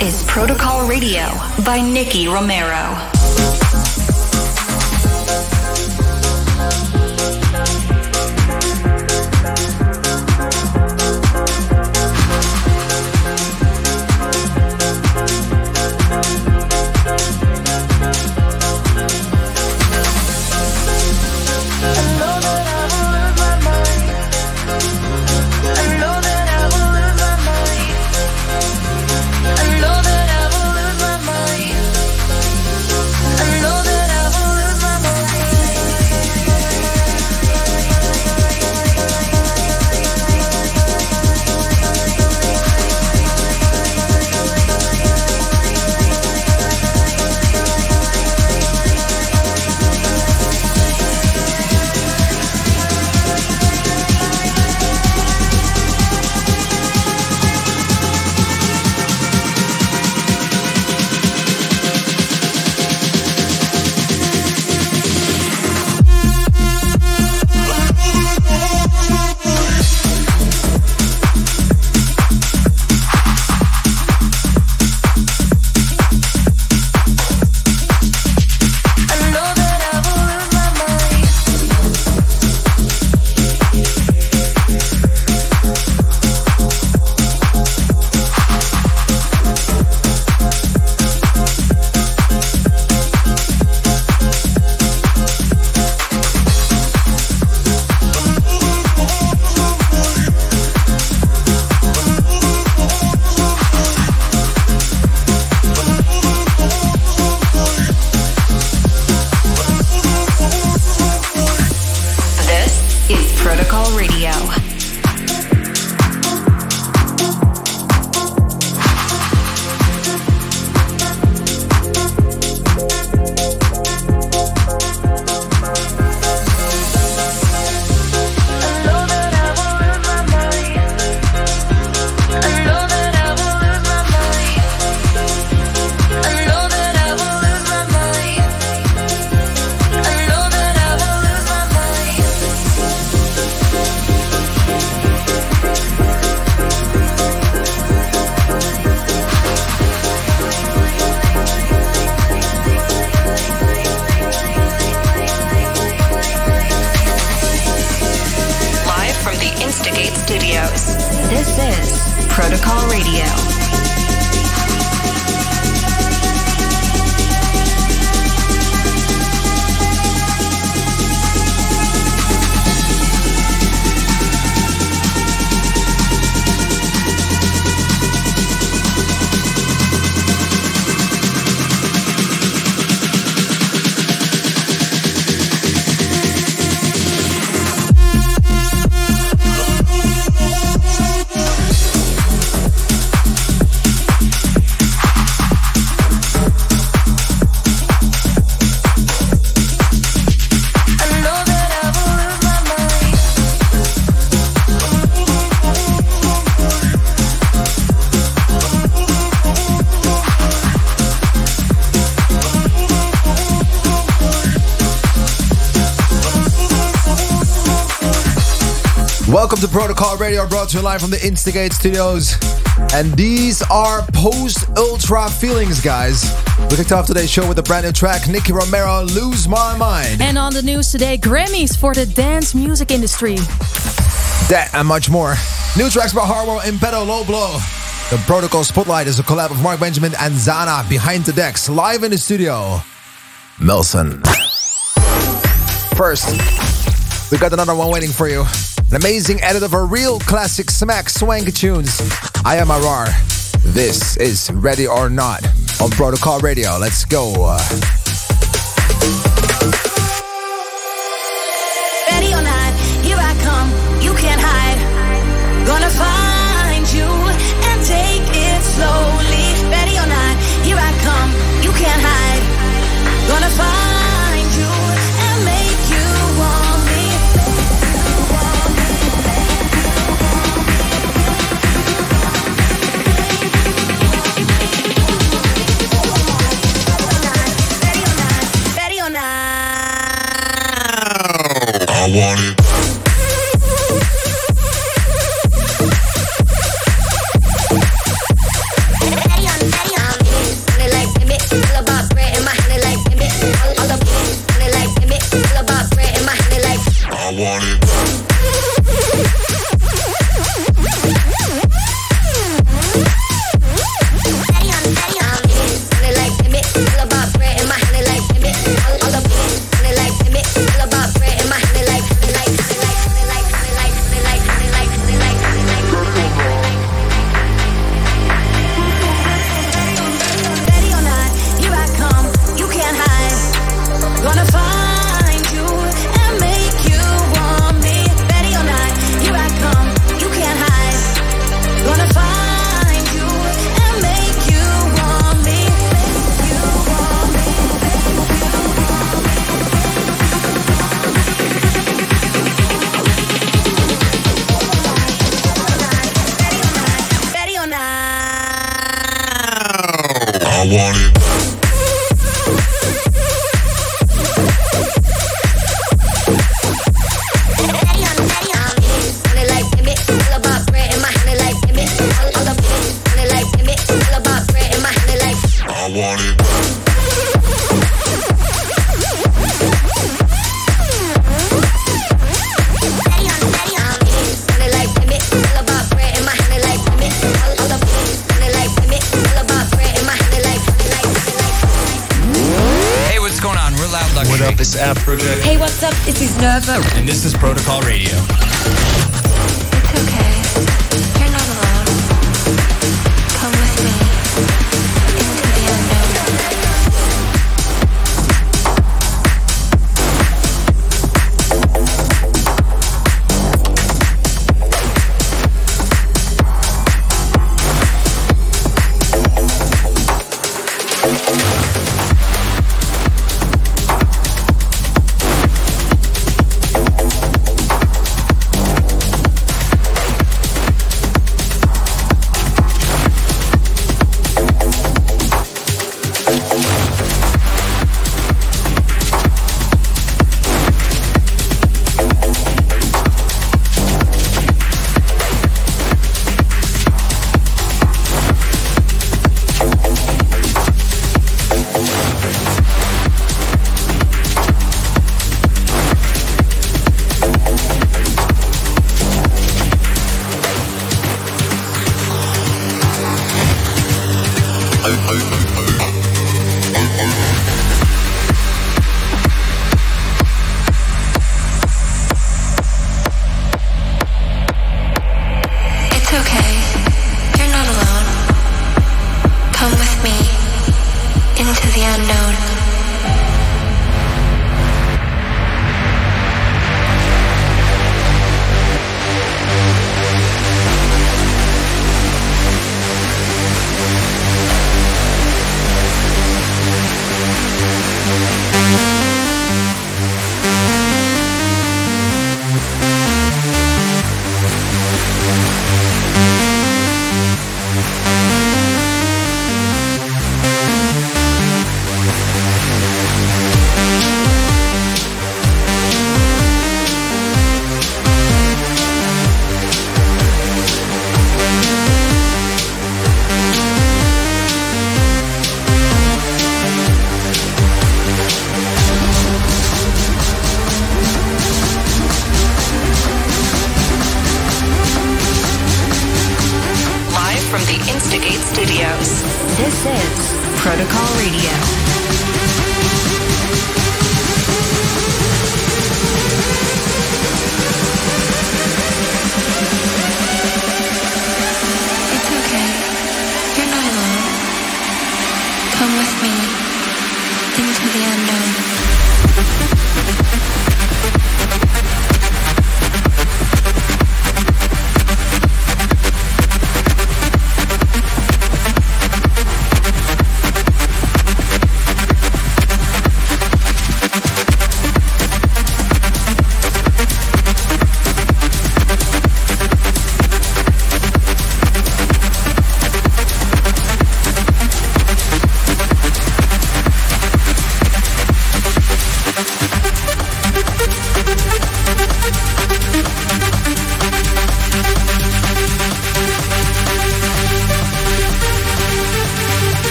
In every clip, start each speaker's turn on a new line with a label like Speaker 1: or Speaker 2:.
Speaker 1: is Protocol Radio by Nicky Romero.
Speaker 2: Welcome to Protocol Radio, brought to you live from the Instigate Studios. And these are post ultra feelings, guys. We kicked off today's show with a brand new track, Nicky Romero, Lose My Mind.
Speaker 3: And on the news today, Grammys for the dance music industry.
Speaker 2: That and much more. New tracks by Hardwell and Pedo Low Blow. The Protocol Spotlight is a collab of Mark Benjamin and Zana behind the decks, live in the studio. Melson. First, we got another one waiting for you. An amazing edit of a real classic smack swanky tunes. I am Arar. This is Ready or Not on Protocol Radio. Let's go.
Speaker 4: I
Speaker 5: want it.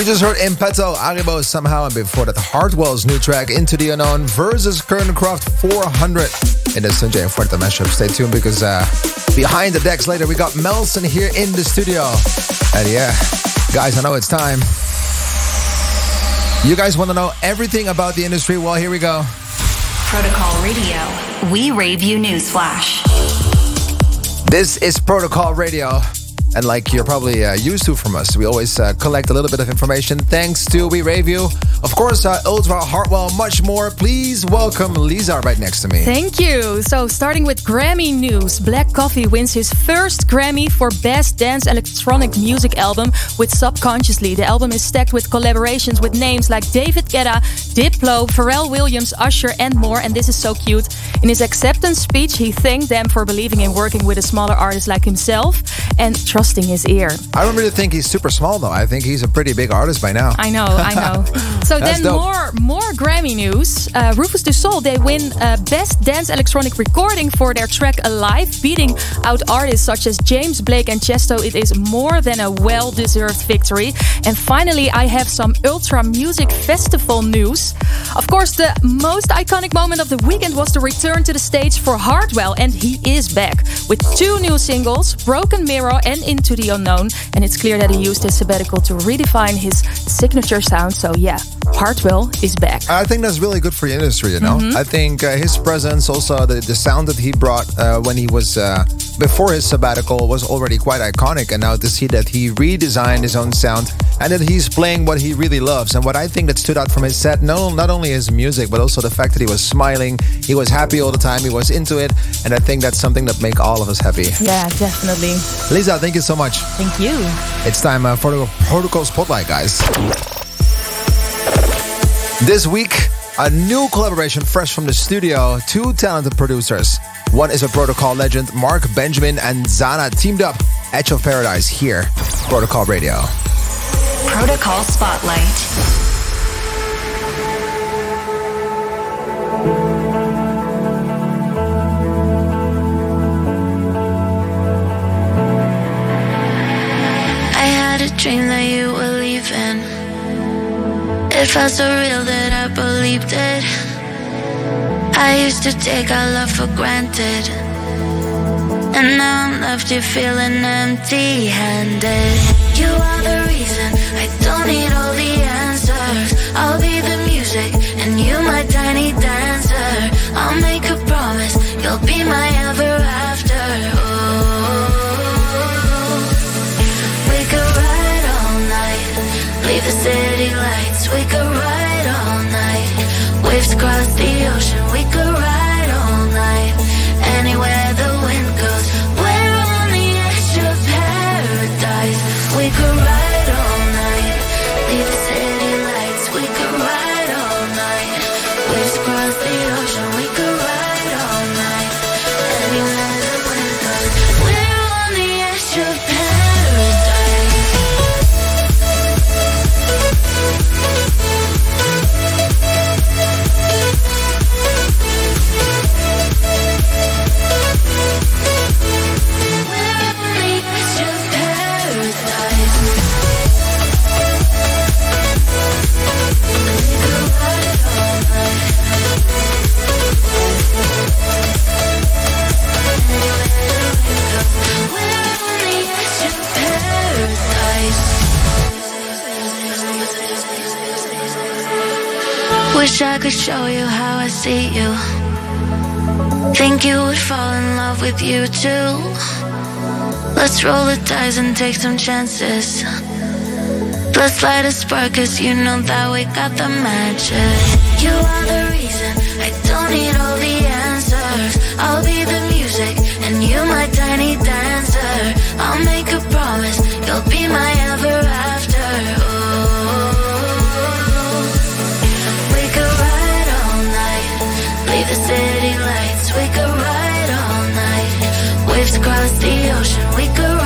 Speaker 2: Just heard Impetto, Aribo somehow, and before that, Hardwell's new track, Into the Unknown, versus Kernkraft 400 in the Sanjay and Fuerte mashup. Stay tuned because uh, behind the decks later, we got Melson here in the studio. And yeah, guys, I know it's time. You guys want to know everything about the industry? Well, here we go.
Speaker 1: Protocol Radio. We rave you newsflash.
Speaker 2: This is Protocol Radio. And like you're probably uh, used to from us, we always uh, collect a little bit of information thanks to We Rave You. Of course, uh, Ultra Hardwell, much more. Please welcome Lisa right next to me.
Speaker 3: Thank you. So, starting with Grammy news, Black Coffee wins his first Grammy for Best Dance Electronic Music Album with Subconsciously. The album is stacked with collaborations with names like David Guetta, Diplo, Pharrell Williams, Usher, and more. And this is so cute. In his acceptance speech, he thanked them for believing in working with a smaller artist like himself and trusting his ear.
Speaker 2: I don't really think he's super small though. I think he's a pretty big artist by now.
Speaker 3: I know, I know. so then dope. more more Grammy news. Uh, Rufus Du Sol they win uh, best dance electronic recording for their track Alive, beating out artists such as James Blake and Chesto. It is more than a well-deserved victory. And finally, I have some Ultra Music Festival news. Of course, the most iconic moment of the weekend was the return to the stage for Hardwell, and he is back with two new singles, Broken Mirror and Into the Unknown. And it's clear that he used his sabbatical to redefine his signature sound. So, yeah, Hardwell is back.
Speaker 2: I think that's really good for the industry, you know? Mm-hmm. I think uh, his presence, also the, the sound that he brought uh, when he was. Uh, before his sabbatical was already quite iconic, and now to see that he redesigned his own sound and that he's playing what he really loves. And what I think that stood out from his set, no, not only his music, but also the fact that he was smiling, he was happy all the time, he was into it, and I think that's something that make all of us happy.
Speaker 3: Yeah, definitely.
Speaker 2: Lisa, thank you so much.
Speaker 3: Thank you.
Speaker 2: It's time uh, for the Protocol Spotlight, guys. This week, a new collaboration fresh from the studio. Two talented producers. One is a protocol legend, Mark Benjamin and Zana teamed up. Edge of Paradise here, Protocol Radio.
Speaker 1: Protocol Spotlight.
Speaker 6: Dream that you were leaving. It felt so real that I believed it. I used to take our love for granted. And now I'm left here feeling empty handed. You are the reason I don't need all the answers. I'll be the music and you my tiny dancer. I'll make a promise, you'll be my ever after. City lights. We could ride all night, waves cross the ocean. We could show you how I see you. Think you would fall in love with you too. Let's roll the dice and take some chances. Let's light a spark, cause you know that we got the magic. You are the reason I don't need all the answers. I'll be the music, and you my tiny dancer. I'll make a promise, you'll be my ever after. City lights. We could ride all night, waves across the ocean. We could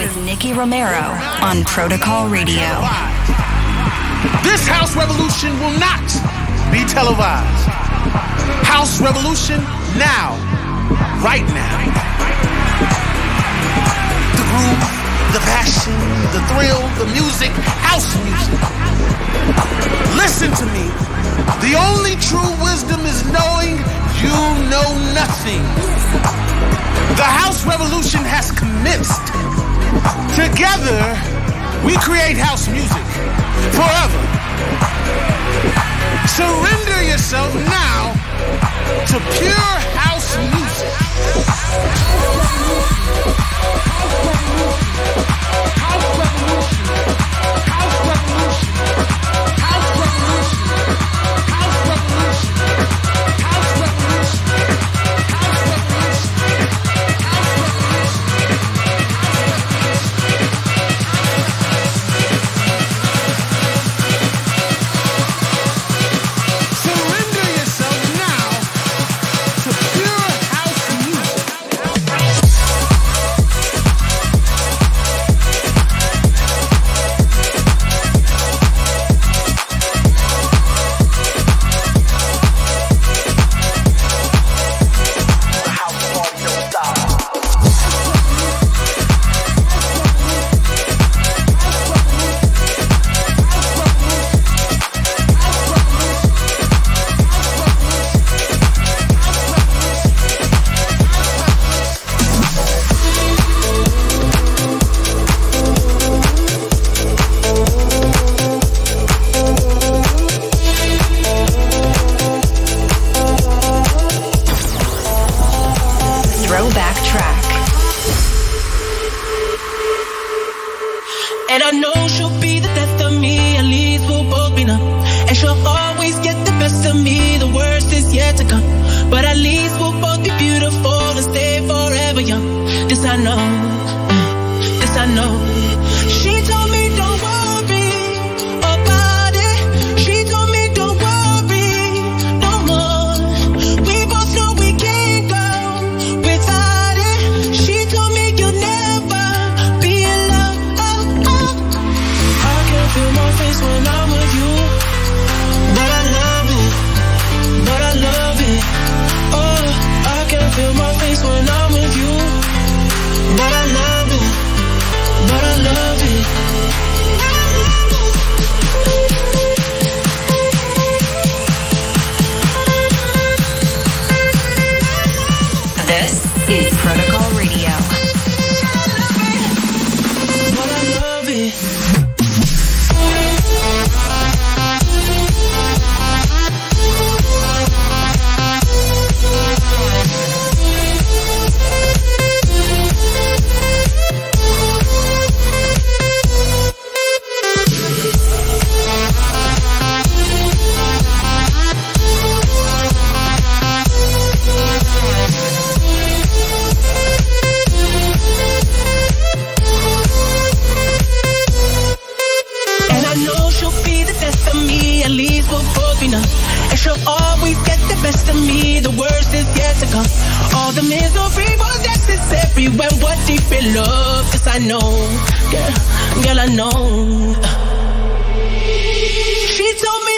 Speaker 7: with
Speaker 1: Nicky Romero on Protocol Radio.
Speaker 7: This House Revolution will not be televised. House Revolution now, right now. The groove, the passion, the thrill, the music, house music. Listen to me. The only true wisdom is knowing you know nothing. The house revolution has commenced. Together, we create house music forever. Surrender yourself now to pure house music. House music. House music.
Speaker 8: always get the best of me, the worst is yet to come. All the misery was necessary when we're deep in love, cause I know, girl, girl I know. She told me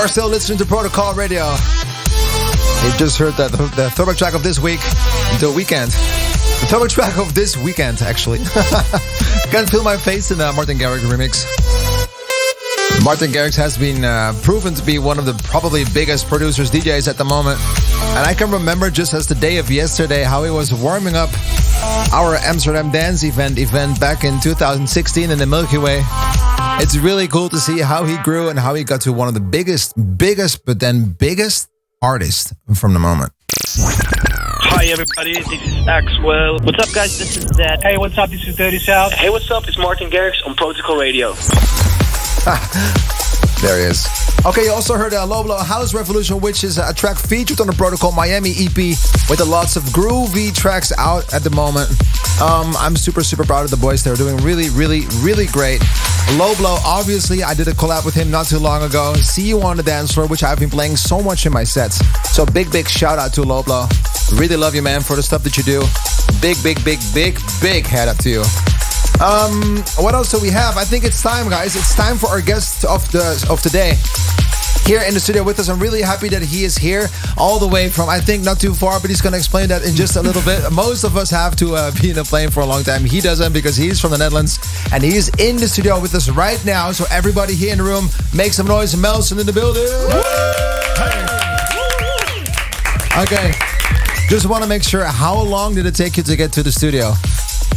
Speaker 2: are still listening to Protocol Radio. You just heard that the throwback track of this week, the weekend. The throwback track of this weekend, actually. Can't feel my face in the Martin Garrix remix. Martin Garrix has been uh, proven to be one of the probably biggest producers, DJs at the moment. And I can remember just as the day of yesterday how he was warming up our Amsterdam Dance Event event back in 2016 in the Milky Way. It's really cool to see how he grew and how he got to one of the biggest, biggest, but then biggest artists from the moment.
Speaker 9: Hi everybody, this is Axwell. What's up guys, this is Zedd.
Speaker 10: Hey, what's up, this is Dirty South.
Speaker 9: Hey, what's up, it's Martin Garrix on Protocol Radio.
Speaker 2: there he is. Okay, you also heard uh, Low Blow House Revolution, which is a track featured on the Protocol Miami EP with a lots of groovy tracks out at the moment. Um, I'm super, super proud of the boys. They're doing really, really, really great. Low Blow, obviously, I did a collab with him not too long ago. See You on the Dance Floor, which I've been playing so much in my sets. So big, big shout out to Low Blow. Really love you, man, for the stuff that you do. Big, big, big, big, big head up to you. Um, what else do we have? I think it's time, guys. It's time for our guest of the of today here in the studio with us. I'm really happy that he is here all the way from, I think, not too far, but he's going to explain that in just a little bit. Most of us have to uh, be in a plane for a long time. He doesn't because he's from the Netherlands and he's in the studio with us right now. So everybody here in the room, make some noise. Melson in the building. Okay. Just want to make sure, how long did it take you to get to the studio?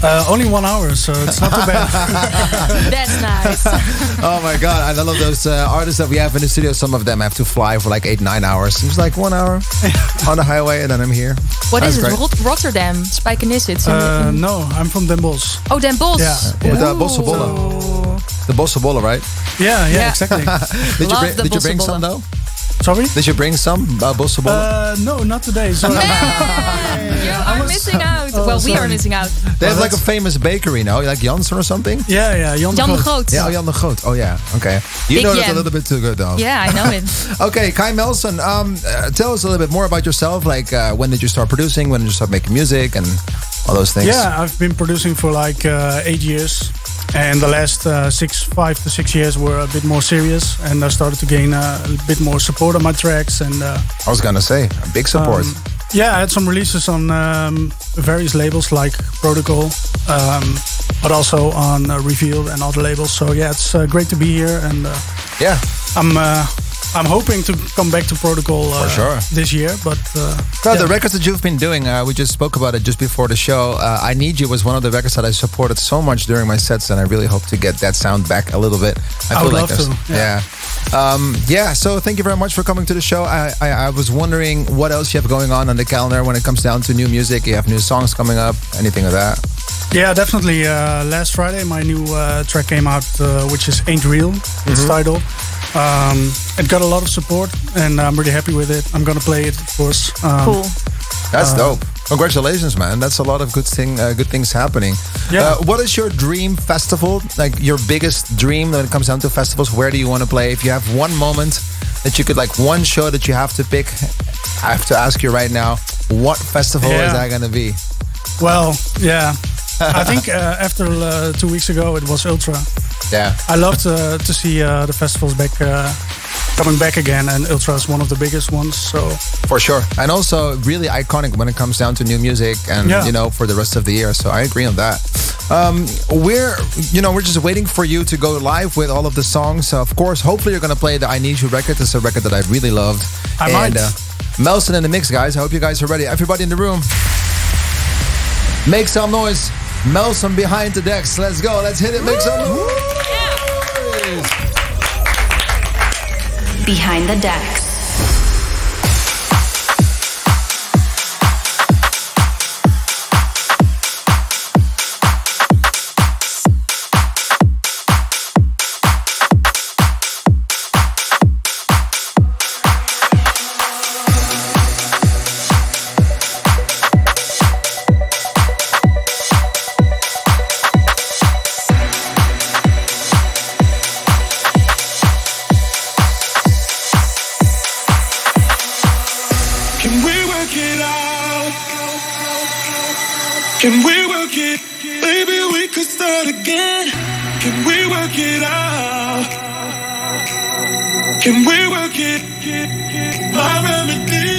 Speaker 10: Uh, only one hour, so it's not too bad.
Speaker 3: That's nice.
Speaker 2: oh my god, I love those uh, artists that we have in the studio. Some of them have to fly for like eight, nine hours. It's like one hour on the highway, and then I'm here.
Speaker 3: What That's is it? Rot Rotterdam, Spijkenisse.
Speaker 10: Uh, no, I'm from Den Bosch.
Speaker 3: Oh, Den Bosch.
Speaker 10: Yeah,
Speaker 2: yeah. with the Bossenbollen. The Bossenbollen, right?
Speaker 10: Yeah, yeah, yeah. exactly.
Speaker 2: did you bring, did you bring some though?
Speaker 10: Sorry?
Speaker 2: Did you bring some uh,
Speaker 10: Uh, no, not today. Sorry.
Speaker 3: you are missing out. Oh, well, sorry. we are missing out.
Speaker 2: They have like a famous bakery, now, Like Janssen or something?
Speaker 10: Yeah, yeah. Jan,
Speaker 3: Jan de Groot.
Speaker 2: Yeah, oh, Jan de Groot. Oh, yeah. Okay. You Big know that a little bit too good, though.
Speaker 3: Yeah, I know it.
Speaker 2: okay, Kai Melson, um, uh, tell us a little bit more about yourself. Like, uh, when did you start producing? When did you start making music? And all those things?
Speaker 10: Yeah, I've been producing for like uh, eight years. And the last uh, six, five to six years were a bit more serious, and I started to gain uh, a bit more support on my tracks. And uh,
Speaker 2: I was gonna say, a big support. Um,
Speaker 10: yeah, I had some releases on um, various labels like Protocol, um, but also on uh, Revealed and other labels. So yeah, it's uh, great to be here, and uh,
Speaker 2: yeah,
Speaker 10: I'm I'm hoping to come back to Protocol uh,
Speaker 2: sure.
Speaker 10: this year. But uh,
Speaker 2: yeah. the records that you've been doing, uh, we just spoke about it just before the show. Uh, I Need You was one of the records that I supported so much during my sets, and I really hope to get that sound back a little bit.
Speaker 10: I, I feel like to.
Speaker 2: Yeah. Yeah. Um, yeah. So thank you very much for coming to the show. I, I, I was wondering what else you have going on on the calendar when it comes down to new music. You have new songs coming up, anything of that?
Speaker 10: Yeah, definitely. Uh, last Friday, my new uh, track came out, which is Ain't Real. It's mm-hmm. titled. Um, it got a lot of support, and I'm really happy with it. I'm gonna play it, of course.
Speaker 3: Um, cool.
Speaker 2: That's uh, dope. Congratulations, man! That's a lot of good thing, uh, good things happening. Yeah. Uh, what is your dream festival? Like your biggest dream when it comes down to festivals? Where do you want to play? If you have one moment that you could, like one show that you have to pick, I have to ask you right now, what festival yeah. is that going to be?
Speaker 10: Well, yeah, I think uh, after uh, two weeks ago it was Ultra.
Speaker 2: Yeah.
Speaker 10: I love to, to see uh, the festivals back coming back again, and Ultra is one of the biggest ones. So
Speaker 2: for sure, and also really iconic when it comes down to new music, and yeah. you know for the rest of the year. So I agree on that. Um, we're you know we're just waiting for you to go live with all of the songs. So of course, hopefully you're gonna play the I Need You record. It's a record that I really loved.
Speaker 10: I and, might. Uh,
Speaker 2: Melsen in the mix, guys. I hope you guys are ready. Everybody in the room, make some noise. Melsen behind the decks. Let's go. Let's hit it. Make some noise.
Speaker 1: Behind the decks.
Speaker 11: Can we work it? My remedy.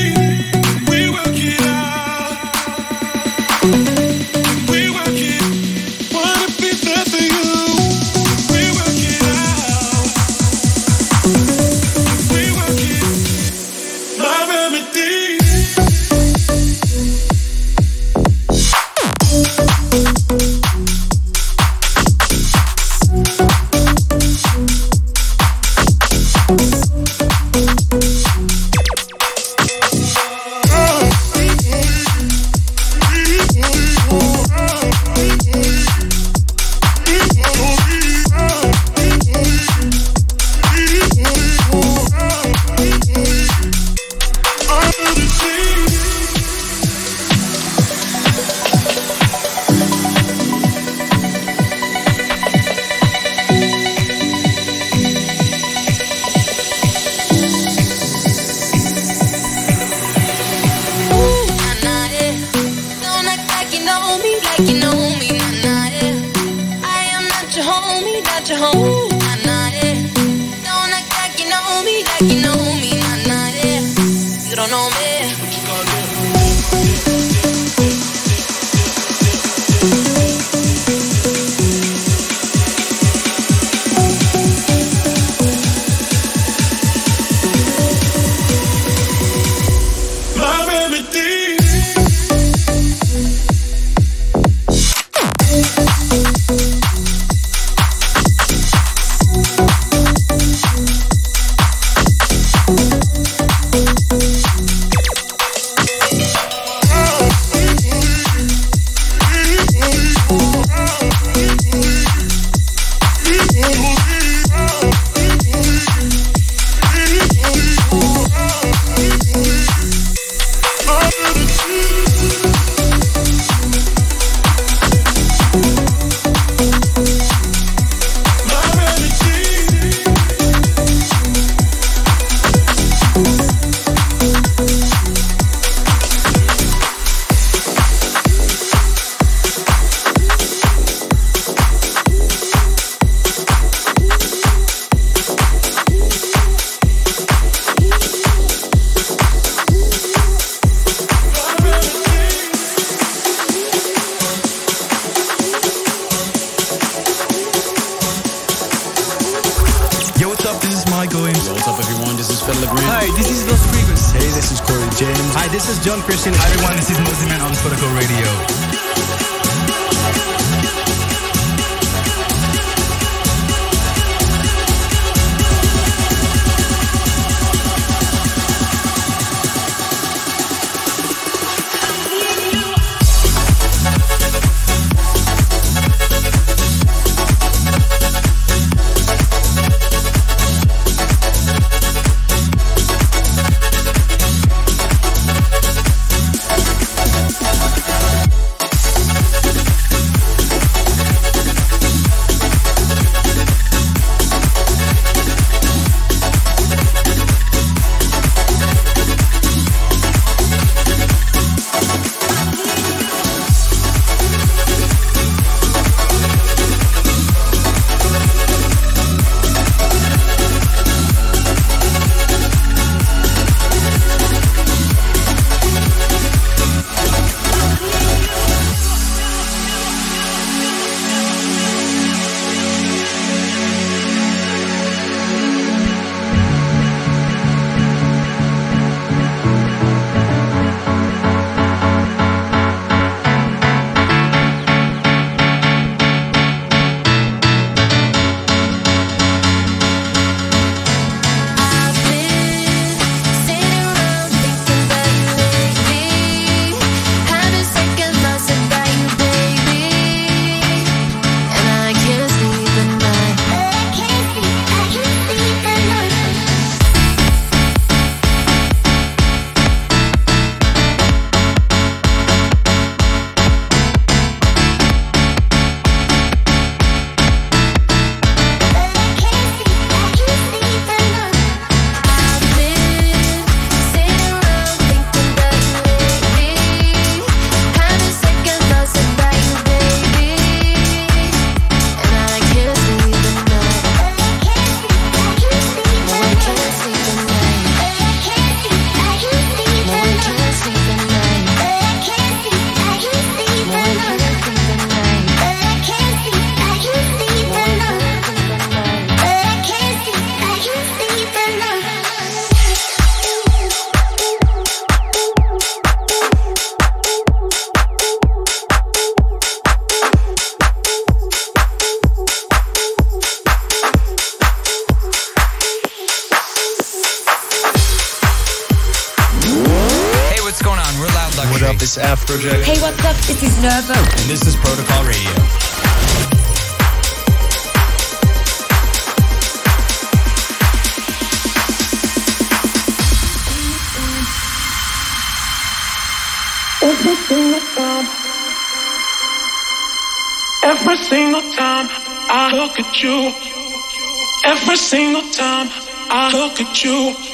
Speaker 11: I look at you, every single time I look at you.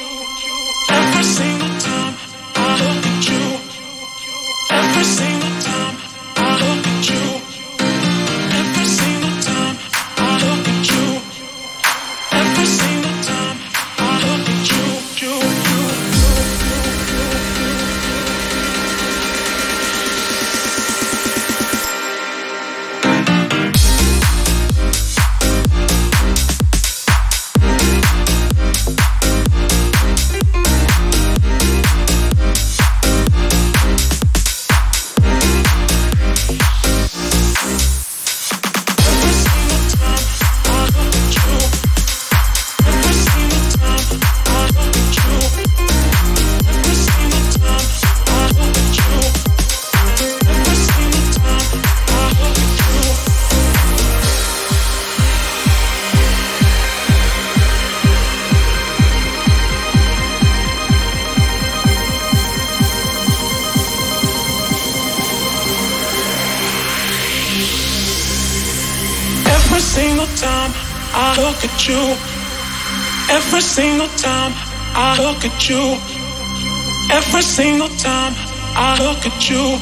Speaker 11: look at you,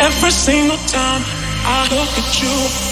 Speaker 11: every single time I look at you.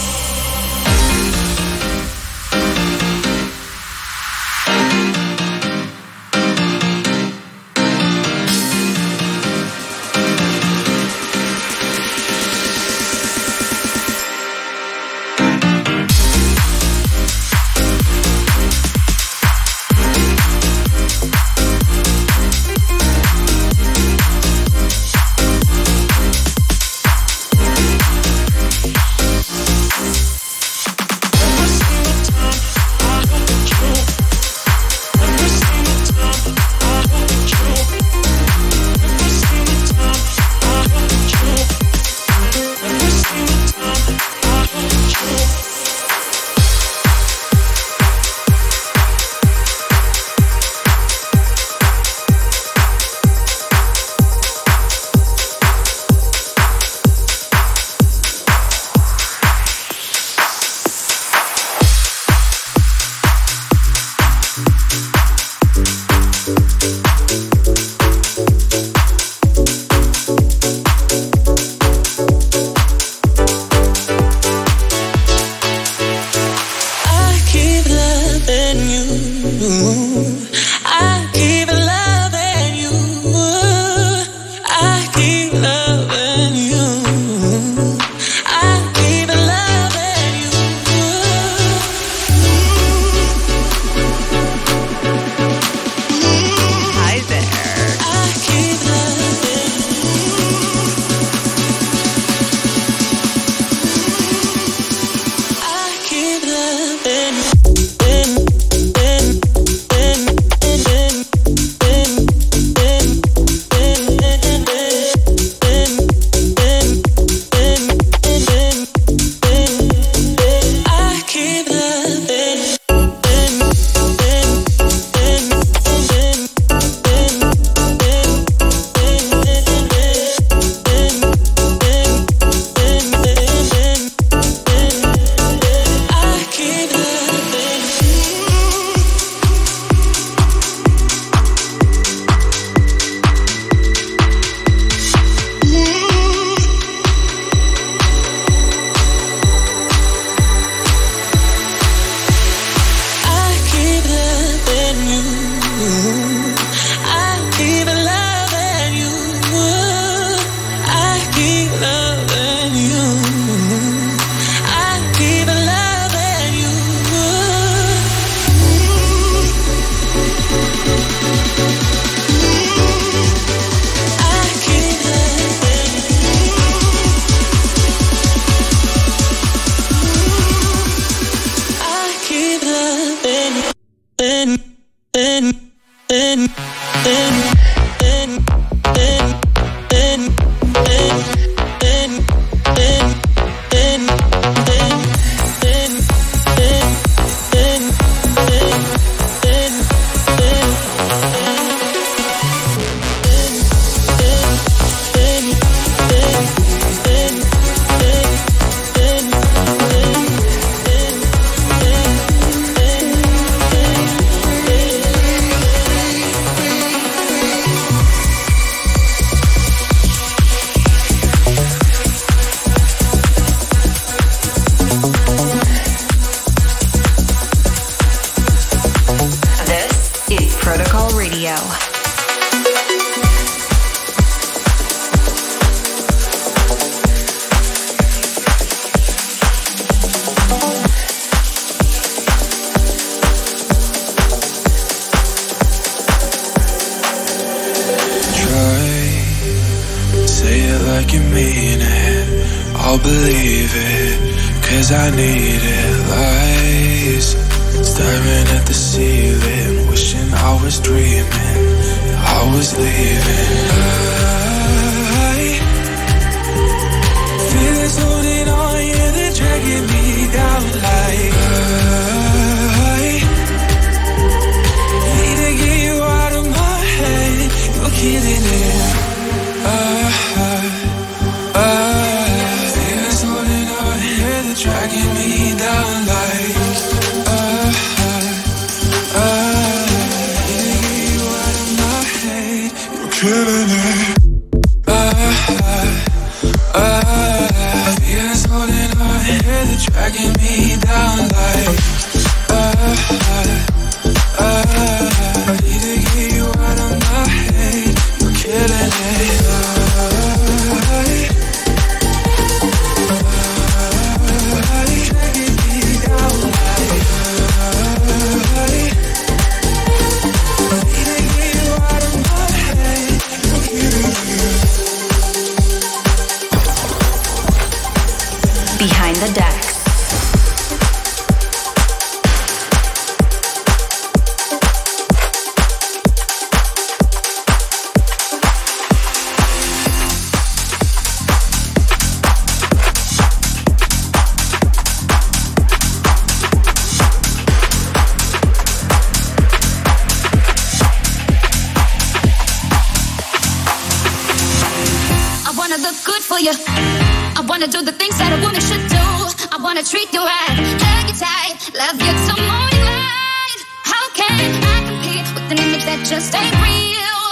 Speaker 12: wanna do the things that a woman should do. I wanna treat you right, hug you tight, love you till morning light. How can I compete with an image that just ain't real?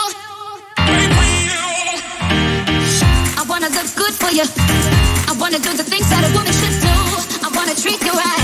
Speaker 12: I wanna look good for you. I wanna do the things that a woman should do. I wanna treat you right.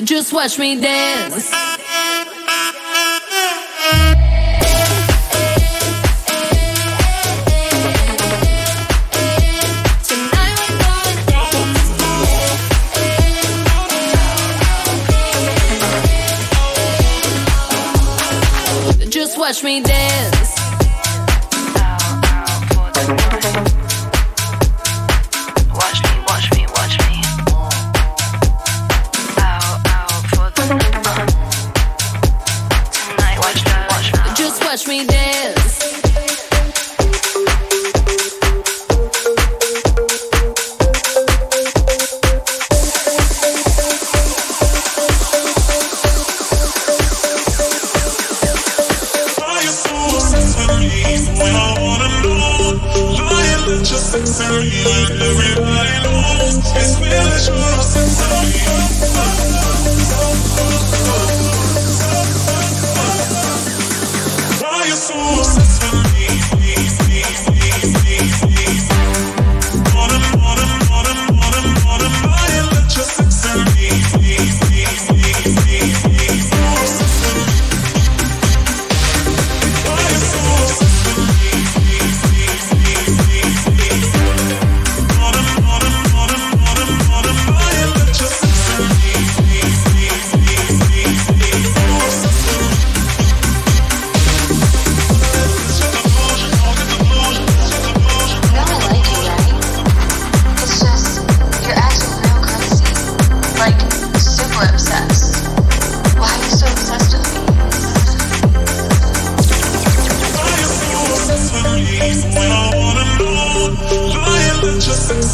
Speaker 6: Just watch me dance. Just watch me dance.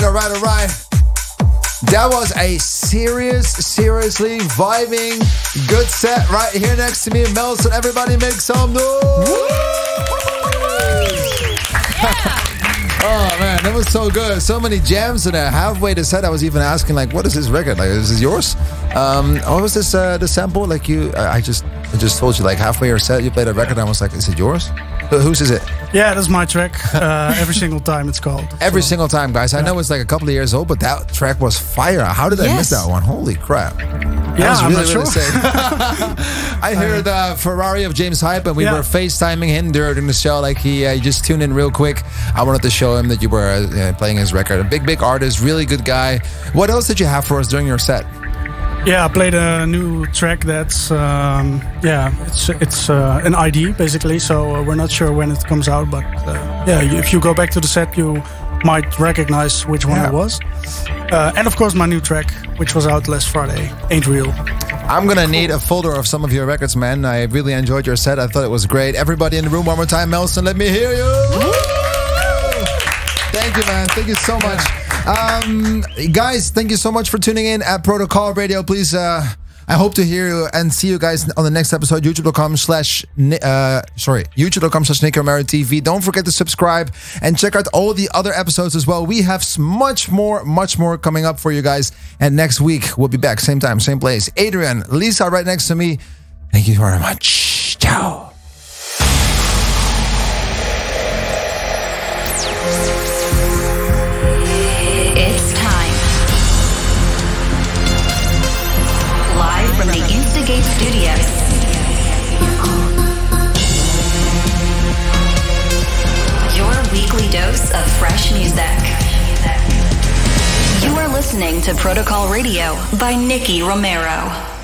Speaker 2: right, all right, all right. That was a serious, seriously vibing, good set right here next to me. Melsen, everybody make some noise. oh man, that was so good. So many jams in there. Halfway the set, I was even asking, like, what is this record? Like, is this yours? Um, what was this, uh, the sample? Like, you, I I just, I just told you, like, halfway your set, you played a record, and I was like, is it yours? Who- Whose is it?
Speaker 10: Yeah, that's my track. Uh, every single time it's called.
Speaker 2: Every single time, guys. I know it's like a couple of years old, but that track was fire. How did I miss that one? Holy crap.
Speaker 10: Yeah,
Speaker 2: I
Speaker 10: I'm
Speaker 2: was
Speaker 10: not
Speaker 2: really,
Speaker 10: sure.
Speaker 2: I heard uh, Ferrari of James Hype, and we
Speaker 10: Yeah.
Speaker 2: were FaceTiming him during the show. Like he uh, just tuned in real quick. I wanted to show him that you were uh, playing his record. A big, big artist, really good guy. What else did you have for us during your set?
Speaker 10: Yeah, I played a new track that's um, yeah, it's it's uh, an ID basically. So uh, we're not sure when it comes out, but uh, yeah, if you go back to the set, you might recognize which one it was. Uh, and of course, my new track, which was out last Friday, ain't real.
Speaker 2: I'm gonna need a folder of some of your records, man. I really enjoyed your set. I thought it was great. Everybody in the room, one more time, Melsen, let me hear you. Thank you, man. Thank you so much. Um, guys, thank you so much for tuning in at Protocol Radio. Please, uh, I hope to hear you and see you guys on the next episode. YouTube.com slash, uh, sorry, YouTube.com slash Nick Romero TV. Don't forget to subscribe and check out all the other episodes as well. We have much more, much more coming up for you guys. And next week, we'll be back, same time, same place. Adrian, Lisa, right next to me. Thank you very much. Ciao.
Speaker 1: The Studios. Your weekly dose of fresh music. You are listening to Protocol Radio by Nicky Romero.